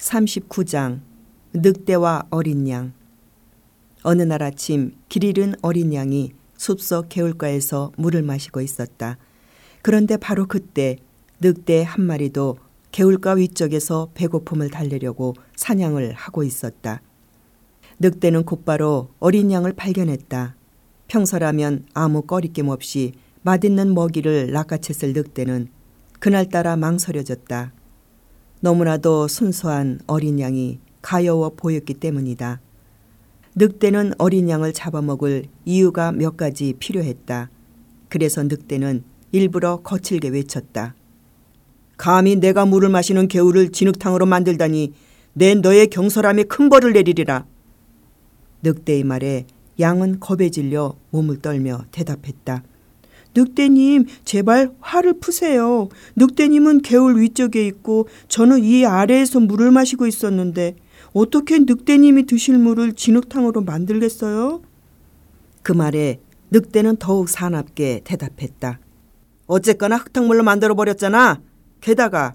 39장 늑대와 어린 양 어느 날 아침 길 잃은 어린 양이 숲속 개울가에서 물을 마시고 있었다. 그런데 바로 그때 늑대 한 마리도 개울가 위쪽에서 배고픔을 달래려고 사냥을 하고 있었다. 늑대는 곧바로 어린 양을 발견했다. 평소라면 아무 꺼리낌 없이 맛있는 먹이를 낚아챘을 늑대는 그날따라 망설여졌다. 너무나도 순수한 어린 양이 가여워 보였기 때문이다. 늑대는 어린 양을 잡아먹을 이유가 몇 가지 필요했다. 그래서 늑대는 일부러 거칠게 외쳤다. 감히 내가 물을 마시는 개울을 진흙탕으로 만들다니 내 너의 경솔함에 큰 벌을 내리리라. 늑대의 말에 양은 겁에 질려 몸을 떨며 대답했다. 늑대님, 제발 화를 푸세요. 늑대님은 개울 위쪽에 있고 저는 이 아래에서 물을 마시고 있었는데 어떻게 늑대님이 드실 물을 진흙탕으로 만들겠어요? 그 말에 늑대는 더욱 사납게 대답했다. 어쨌거나 흙탕물로 만들어 버렸잖아. 게다가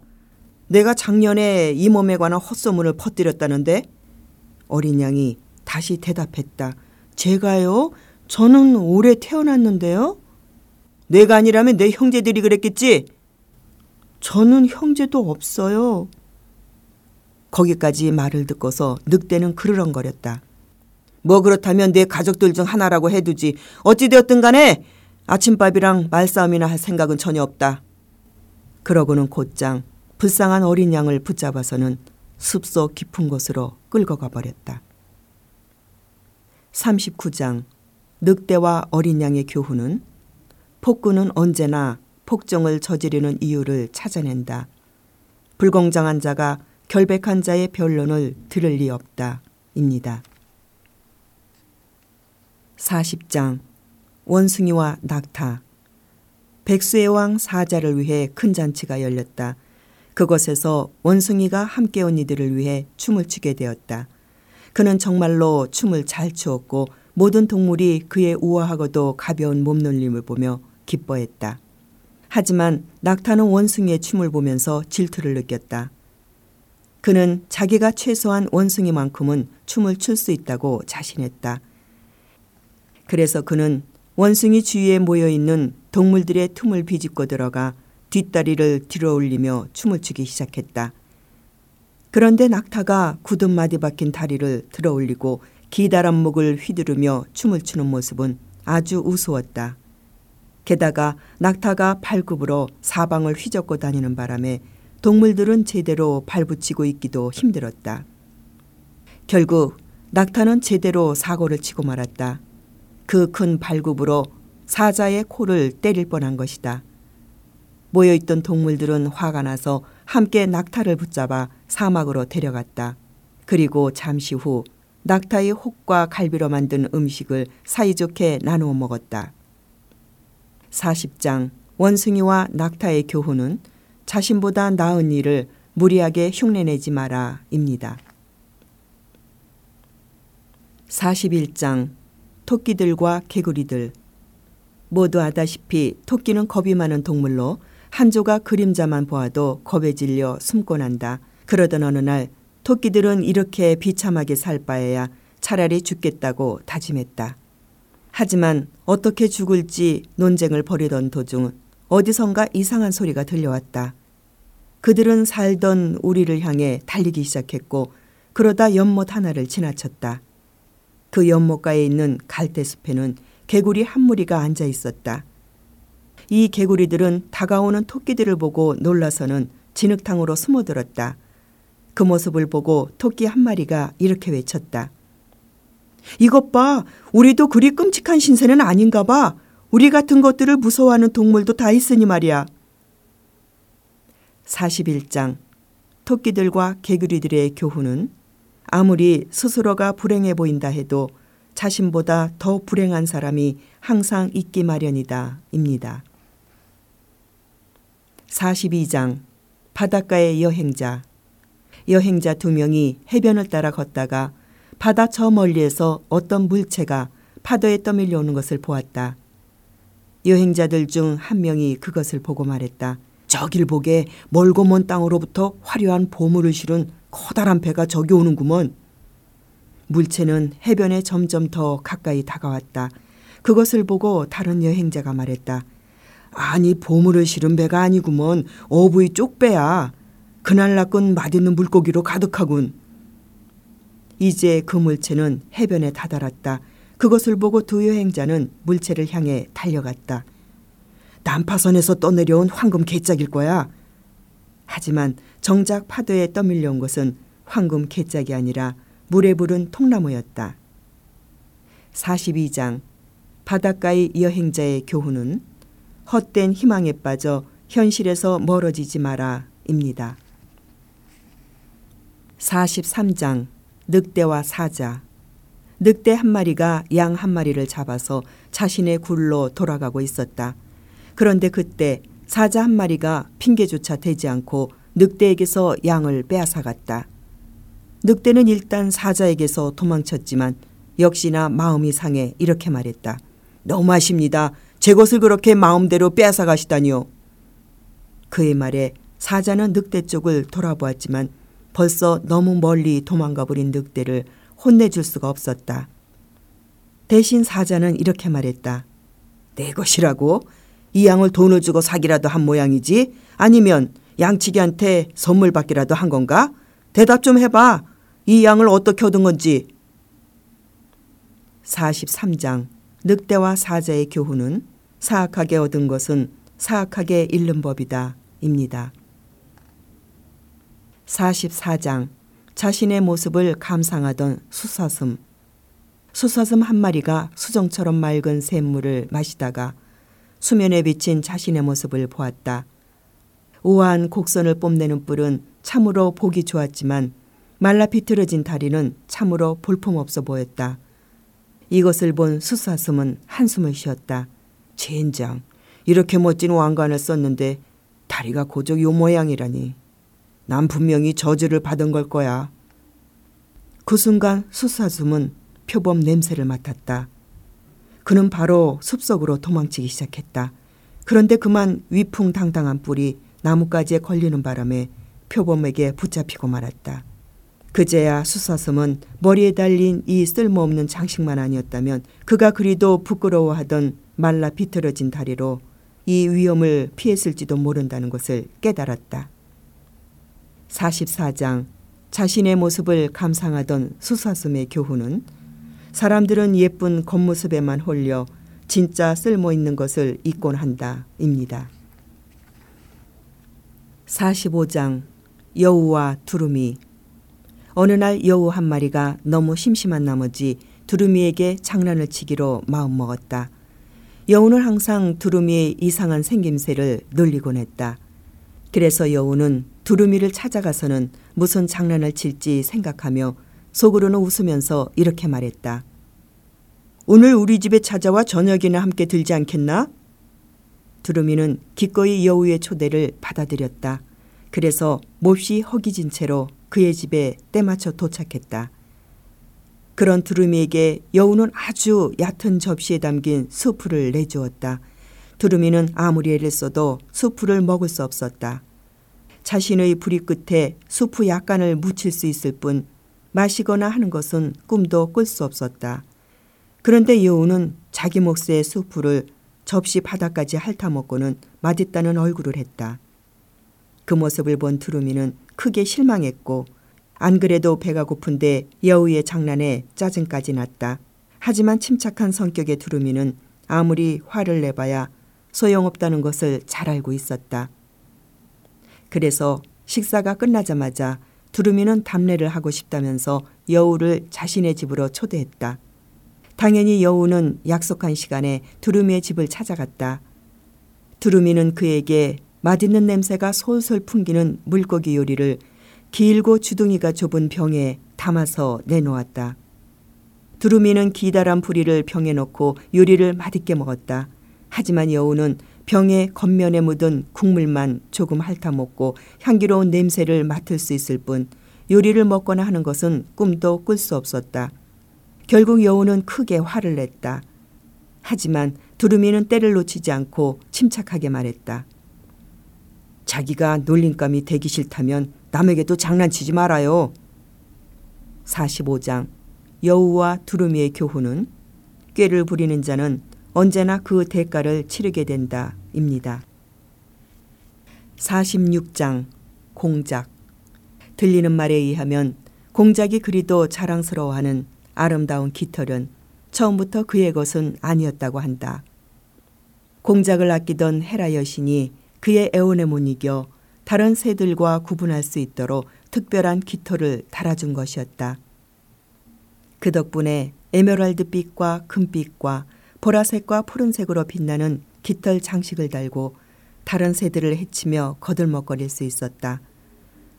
내가 작년에 이 몸에 관한 헛소문을 퍼뜨렸다는데 어린 양이 다시 대답했다. 제가요? 저는 올해 태어났는데요. 내가 아니라면 내 형제들이 그랬겠지? 저는 형제도 없어요. 거기까지 말을 듣고서 늑대는 그르렁거렸다. 뭐 그렇다면 내 가족들 중 하나라고 해두지. 어찌되었든 간에 아침밥이랑 말싸움이나 할 생각은 전혀 없다. 그러고는 곧장 불쌍한 어린 양을 붙잡아서는 숲속 깊은 곳으로 끌고 가버렸다. 39장 늑대와 어린 양의 교훈은 폭군은 언제나 폭정을 저지르는 이유를 찾아낸다. 불공정한 자가 결백한 자의 변론을 들을 리 없다. 입니다. 40장 원숭이와 낙타 백수의 왕 사자를 위해 큰 잔치가 열렸다. 그곳에서 원숭이가 함께 온 이들을 위해 춤을 추게 되었다. 그는 정말로 춤을 잘 추었고 모든 동물이 그의 우아하고도 가벼운 몸놀림을 보며 기뻐했다. 하지만 낙타는 원숭이의 춤을 보면서 질투를 느꼈다. 그는 자기가 최소한 원숭이만큼은 춤을 출 수 있다고 자신했다. 그래서 그는 원숭이 주위에 모여 있는 동물들의 틈을 비집고 들어가 뒷다리를 들어 올리며 춤을 추기 시작했다. 그런데 낙타가 굳은 마디 박힌 다리를 들어 올리고 기다란 목을 휘두르며 춤을 추는 모습은 아주 우스웠다. 게다가 낙타가 발굽으로 사방을 휘젓고 다니는 바람에 동물들은 제대로 발붙이고 있기도 힘들었다. 결국 낙타는 제대로 사고를 치고 말았다. 그 큰 발굽으로 사자의 코를 때릴 뻔한 것이다. 모여있던 동물들은 화가 나서 함께 낙타를 붙잡아 사막으로 데려갔다. 그리고 잠시 후 낙타의 혹과 갈비로 만든 음식을 사이좋게 나누어 먹었다. 40장 원숭이와 낙타의 교훈은 자신보다 나은 일을 무리하게 흉내내지 마라 입니다. 41장 토끼들과 개구리들 모두 아다시피 토끼는 겁이 많은 동물로 한 조각 그림자만 보아도 겁에 질려 숨고 난다. 그러던 어느 날 토끼들은 이렇게 비참하게 살 바에야 차라리 죽겠다고 다짐했다. 하지만 어떻게 죽을지 논쟁을 벌이던 도중 어디선가 이상한 소리가 들려왔다. 그들은 살던 우리를 향해 달리기 시작했고 그러다 연못 하나를 지나쳤다. 그 연못가에 있는 갈대숲에는 개구리 한 무리가 앉아 있었다. 이 개구리들은 다가오는 토끼들을 보고 놀라서는 진흙탕으로 숨어들었다. 그 모습을 보고 토끼 한 마리가 이렇게 외쳤다. 이것 봐. 우리도 그리 끔찍한 신세는 아닌가 봐. 우리 같은 것들을 무서워하는 동물도 다 있으니 말이야. 41장 토끼들과 개구리들의 교훈은 아무리 스스로가 불행해 보인다 해도 자신보다 더 불행한 사람이 항상 있기 마련이다. 입니다. 42장 바닷가의 여행자 여행자 두 명이 해변을 따라 걷다가 바다 저 멀리에서 어떤 물체가 파도에 떠밀려 오는 것을 보았다. 여행자들 중 한 명이 그것을 보고 말했다. 저길 보게 멀고 먼 땅으로부터 화려한 보물을 실은 커다란 배가 저기 오는구먼. 물체는 해변에 점점 더 가까이 다가왔다. 그것을 보고 다른 여행자가 말했다. 아니 보물을 실은 배가 아니구먼 어부의 쪽배야. 그날 낚은 맛있는 물고기로 가득하군. 이제 그 물체는 해변에 다다랐다. 그것을 보고 두 여행자는 물체를 향해 달려갔다. 난파선에서 떠내려온 황금 개짝일 거야. 하지만 정작 파도에 떠밀려온 것은 황금 개짝이 아니라 물에 부른 통나무였다. 42장 바닷가의 여행자의 교훈은 헛된 희망에 빠져 현실에서 멀어지지 마라입니다. 43장 늑대와 사자 늑대 한 마리가 양 한 마리를 잡아서 자신의 굴로 돌아가고 있었다. 그런데 그때 사자 한 마리가 핑계조차 대지 않고 늑대에게서 양을 빼앗아갔다. 늑대는 일단 사자에게서 도망쳤지만 역시나 마음이 상해 이렇게 말했다. 너무하십니다. 제 것을 그렇게 마음대로 빼앗아 가시다니요. 그의 말에 사자는 늑대 쪽을 돌아보았지만 벌써 너무 멀리 도망가 버린 늑대를 혼내줄 수가 없었다. 대신 사자는 이렇게 말했다. 내 것이라고? 이 양을 돈을 주고 사기라도 한 모양이지? 아니면 양치기한테 선물 받기라도 한 건가? 대답 좀 해봐. 이 양을 어떻게 얻은 건지. 43장 늑대와 사자의 교훈은 사악하게 얻은 것은 사악하게 잃는 법이다. 입니다. 44장 자신의 모습을 감상하던 수사슴. 수사슴 한 마리가 수정처럼 맑은 샘물을 마시다가 수면에 비친 자신의 모습을 보았다. 우아한 곡선을 뽐내는 뿔은 참으로 보기 좋았지만 말라 비틀어진 다리는 참으로 볼품없어 보였다. 이것을 본 수사슴은 한숨을 쉬었다. 젠장, 이렇게 멋진 왕관을 썼는데 다리가 고적 요 모양이라니. 난 분명히 저주를 받은 걸 거야. 그 순간 수사슴은 표범 냄새를 맡았다. 그는 바로 숲속으로 도망치기 시작했다. 그런데 그만 위풍당당한 뿔이 나뭇가지에 걸리는 바람에 표범에게 붙잡히고 말았다. 그제야 수사섬은 머리에 달린 이 쓸모없는 장식만 아니었다면 그가 그리도 부끄러워하던 말라 비틀어진 다리로 이 위험을 피했을지도 모른다는 것을 깨달았다. 44장 자신의 모습을 감상하던 수사섬의 교훈은 사람들은 예쁜 겉모습에만 홀려 진짜 쓸모 있는 것을 잊곤 한다입니다. 45장 여우와 두루미 어느 날 여우 한 마리가 너무 심심한 나머지 두루미에게 장난을 치기로 마음먹었다. 여우는 항상 두루미의 이상한 생김새를 놀리곤 했다. 그래서 여우는 두루미를 찾아가서는 무슨 장난을 칠지 생각하며 속으로는 웃으면서 이렇게 말했다. 오늘 우리 집에 찾아와 저녁이나 함께 들지 않겠나? 두루미는 기꺼이 여우의 초대를 받아들였다. 그래서 몹시 허기진 채로 그의 집에 때맞춰 도착했다. 그런 두루미에게 여우는 아주 얕은 접시에 담긴 수프를 내주었다. 두루미는 아무리 애를 써도 수프를 먹을 수 없었다. 자신의 부리 끝에 수프 약간을 묻힐 수 있을 뿐 마시거나 하는 것은 꿈도 꿀 수 없었다. 그런데 여우는 자기 몫의 수프를 접시 바닥까지 핥아먹고는 맛있다는 얼굴을 했다. 그 모습을 본 두루미는 크게 실망했고 안 그래도 배가 고픈데 여우의 장난에 짜증까지 났다. 하지만 침착한 성격의 두루미는 아무리 화를 내봐야 소용없다는 것을 잘 알고 있었다. 그래서 식사가 끝나자마자 두루미는 담례를 하고 싶다면서 여우를 자신의 집으로 초대했다. 당연히 여우는 약속한 시간에 두루미의 집을 찾아갔다. 두루미는 그에게 맛있는 냄새가 솔솔 풍기는 물고기 요리를 길고 주둥이가 좁은 병에 담아서 내놓았다. 두루미는 기다란 부리를 병에 넣고 요리를 맛있게 먹었다. 하지만 여우는 병의 겉면에 묻은 국물만 조금 핥아먹고 향기로운 냄새를 맡을 수 있을 뿐 요리를 먹거나 하는 것은 꿈도 꿀 수 없었다. 결국 여우는 크게 화를 냈다. 하지만 두루미는 때를 놓치지 않고 침착하게 말했다. 자기가 놀림감이 되기 싫다면 남에게도 장난치지 말아요. 45장 여우와 두루미의 교훈은 꾀를 부리는 자는 언제나 그 대가를 치르게 된다 입니다. 46장 공작 들리는 말에 의하면 공작이 그리도 자랑스러워하는 아름다운 깃털은 처음부터 그의 것은 아니었다고 한다. 공작을 아끼던 헤라 여신이 그의 애원에 못 이겨 다른 새들과 구분할 수 있도록 특별한 깃털을 달아준 것이었다. 그 덕분에 에메랄드빛과 금빛과 보라색과 푸른색으로 빛나는 깃털 장식을 달고 다른 새들을 해치며 거들먹거릴 수 있었다.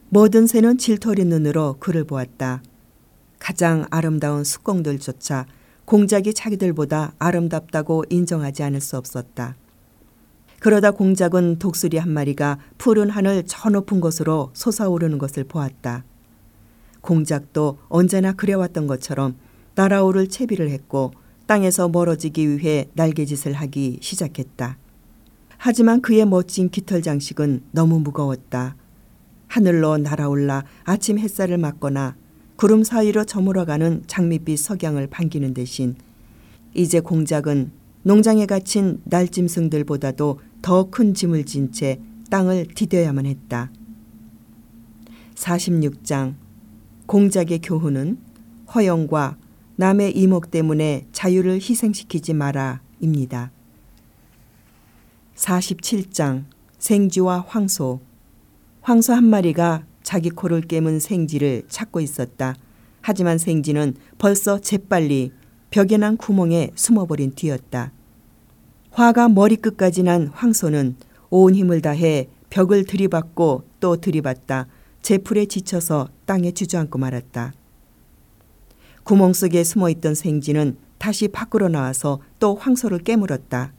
모든 새는 질투리 눈으로 그를 보았다. 가장 아름다운 숙공들조차 공작이 자기들보다 아름답다고 인정하지 않을 수 없었다. 그러다 공작은 독수리 한 마리가 푸른 하늘 저 높은 곳으로 솟아오르는 것을 보았다. 공작도 언제나 그래왔던 것처럼 날아오를 채비를 했고 땅에서 멀어지기 위해 날개짓을 하기 시작했다. 하지만 그의 멋진 깃털 장식은 너무 무거웠다. 하늘로 날아올라 아침 햇살을 맞거나 구름 사이로 저물어가는 장밋빛 석양을 반기는 대신 이제 공작은 농장에 갇힌 날짐승들보다도 더 큰 짐을 진 채 땅을 디뎌야만 했다. 46장 공작의 교훈은 허영과 남의 이목 때문에 자유를 희생시키지 마라 입니다. 47장 생쥐와 황소 황소 한 마리가 자기 코를 깨문 생쥐를 찾고 있었다. 하지만 생쥐는 벌써 재빨리 벽에 난 구멍에 숨어버린 뒤였다. 화가 머리끝까지 난 황소는 온 힘을 다해 벽을 들이받고 또 들이받다 제풀에 지쳐서 땅에 주저앉고 말았다. 구멍 속에 숨어 있던 생쥐는 다시 밖으로 나와서 또 황소를 깨물었다.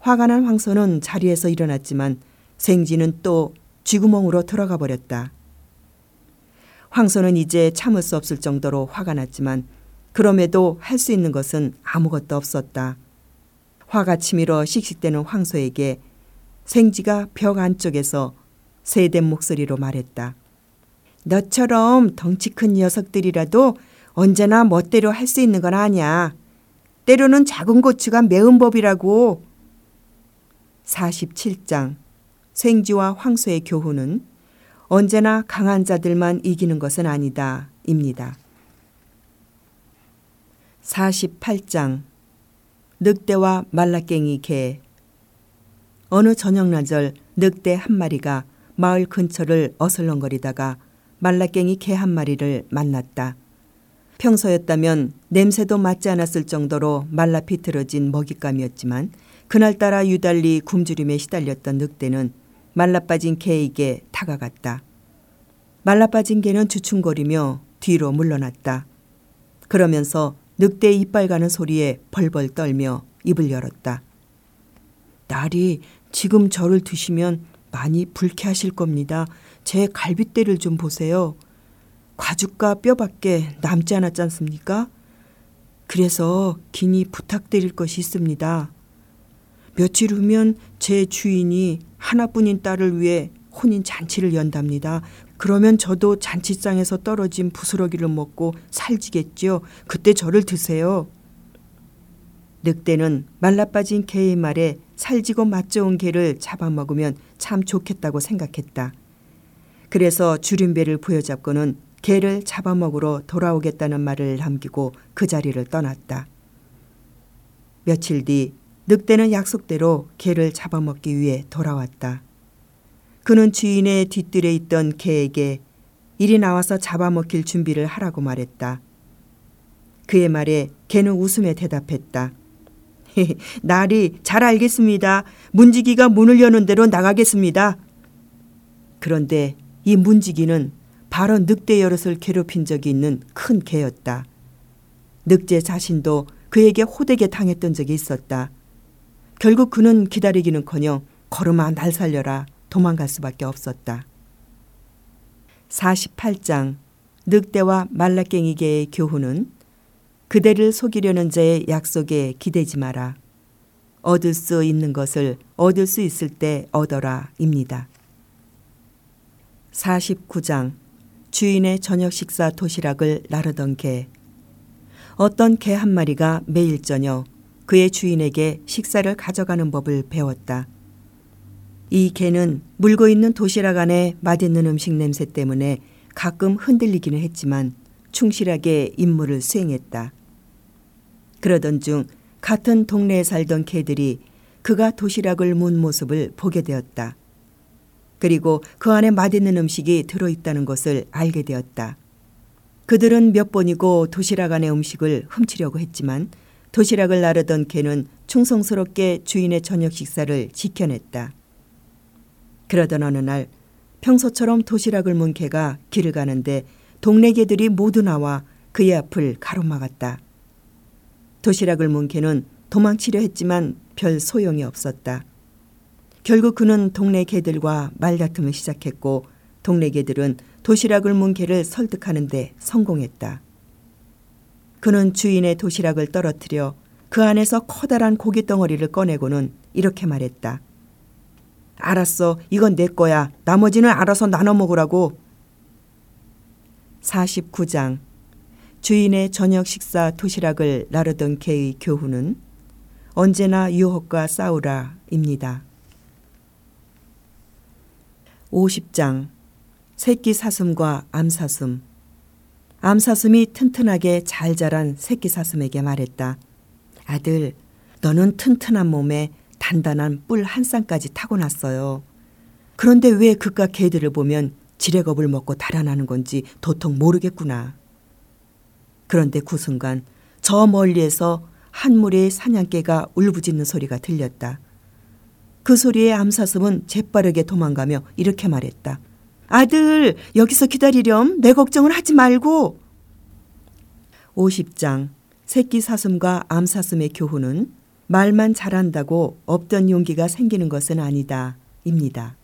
화가 난 황소는 자리에서 일어났지만 생쥐는 또 쥐구멍으로 들어가 버렸다. 황소는 이제 참을 수 없을 정도로 화가 났지만 그럼에도 할 수 있는 것은 아무것도 없었다. 화가 치밀어 씩씩대는 황소에게 생쥐가 벽 안쪽에서 세된 목소리로 말했다. 너처럼 덩치 큰 녀석들이라도 언제나 멋대로 할 수 있는 건 아니야. 때로는 작은 고추가 매운 법이라고. 47장 생쥐와 황소의 교훈은 언제나 강한 자들만 이기는 것은 아니다. 입니다. 48장 늑대와 말라깽이 개 어느 저녁나절 늑대 한 마리가 마을 근처를 어슬렁거리다가 말라깽이 개 한 마리를 만났다. 평소였다면 냄새도 맡지 않았을 정도로 말라 비틀어진 먹잇감이었지만 그날따라 유달리 굶주림에 시달렸던 늑대는 말라 빠진 개에게 다가갔다. 말라 빠진 개는 주춤거리며 뒤로 물러났다. 그러면서 늑대의 이빨 가는 소리에 벌벌 떨며 입을 열었다. 날이 지금 저를 드시면 많이 불쾌하실 겁니다. 제 갈빗대를 좀 보세요. 과죽과 뼈밖에 남지 않았지 않습니까? 그래서 긴히 부탁드릴 것이 있습니다. 며칠 후면 제 주인이 하나뿐인 딸을 위해 혼인 잔치를 연답니다. 그러면 저도 잔치상에서 떨어진 부스러기를 먹고 살지겠지요. 그때 저를 드세요. 늑대는 말라빠진 개의 말에 살지고 맛 좋은 개를 잡아먹으면 참 좋겠다고 생각했다. 그래서 주림배를 부여잡고는 개를 잡아먹으러 돌아오겠다는 말을 남기고 그 자리를 떠났다. 며칠 뒤 늑대는 약속대로 개를 잡아먹기 위해 돌아왔다. 그는 주인의 뒤뜰에 있던 개에게 이리 나와서 잡아먹힐 준비를 하라고 말했다. 그의 말에 개는 웃음에 대답했다. 날이 잘 알겠습니다. 문지기가 문을 여는 대로 나가겠습니다. 그런데 이 문지기는 바로 늑대 여럿을 괴롭힌 적이 있는 큰 개였다. 늑대 자신도 그에게 호되게 당했던 적이 있었다. 결국 그는 기다리기는커녕 걸음아 날 살려라 도망갈 수밖에 없었다. 48장 늑대와 말라깽이 개의 교훈은 그대를 속이려는 자의 약속에 기대지 마라. 얻을 수 있는 것을 얻을 수 있을 때 얻어라 입니다. 49장 주인의 저녁 식사 도시락을 나르던 개. 어떤 개 한 마리가 매일 저녁 그의 주인에게 식사를 가져가는 법을 배웠다. 이 개는 물고 있는 도시락 안에 맛있는 음식 냄새 때문에 가끔 흔들리기는 했지만 충실하게 임무를 수행했다. 그러던 중 같은 동네에 살던 개들이 그가 도시락을 문 모습을 보게 되었다. 그리고 그 안에 맛있는 음식이 들어있다는 것을 알게 되었다. 그들은 몇 번이고 도시락 안의 음식을 훔치려고 했지만 도시락을 나르던 개는 충성스럽게 주인의 저녁 식사를 지켜냈다. 그러던 어느 날 평소처럼 도시락을 문 개가 길을 가는데 동네 개들이 모두 나와 그의 앞을 가로막았다. 도시락을 문 개는 도망치려 했지만 별 소용이 없었다. 결국 그는 동네 개들과 말다툼을 시작했고 동네 개들은 도시락을 문 개를 설득하는 데 성공했다. 그는 주인의 도시락을 떨어뜨려 그 안에서 커다란 고기 덩어리를 꺼내고는 이렇게 말했다. 알았어. 이건 내 거야. 나머지는 알아서 나눠 먹으라고. 49장 주인의 저녁 식사 도시락을 나르던 개의 교훈은 언제나 유혹과 싸우라입니다. 50장 새끼 사슴과 암사슴 암사슴이 튼튼하게 잘 자란 새끼 사슴에게 말했다. 아들, 너는 튼튼한 몸에 단단한 뿔 한 쌍까지 타고났어요. 그런데 왜 그깟 개들을 보면 지레겁을 먹고 달아나는 건지 도통 모르겠구나. 그런데 그 순간 저 멀리에서 한 무리의 사냥개가 울부짖는 소리가 들렸다. 그 소리에 암사슴은 재빠르게 도망가며 이렇게 말했다. 아들, 여기서 기다리렴. 내 걱정을 하지 말고. 50장 새끼 사슴과 암사슴의 교훈은 말만 잘한다고 없던 용기가 생기는 것은 아니다. 입니다.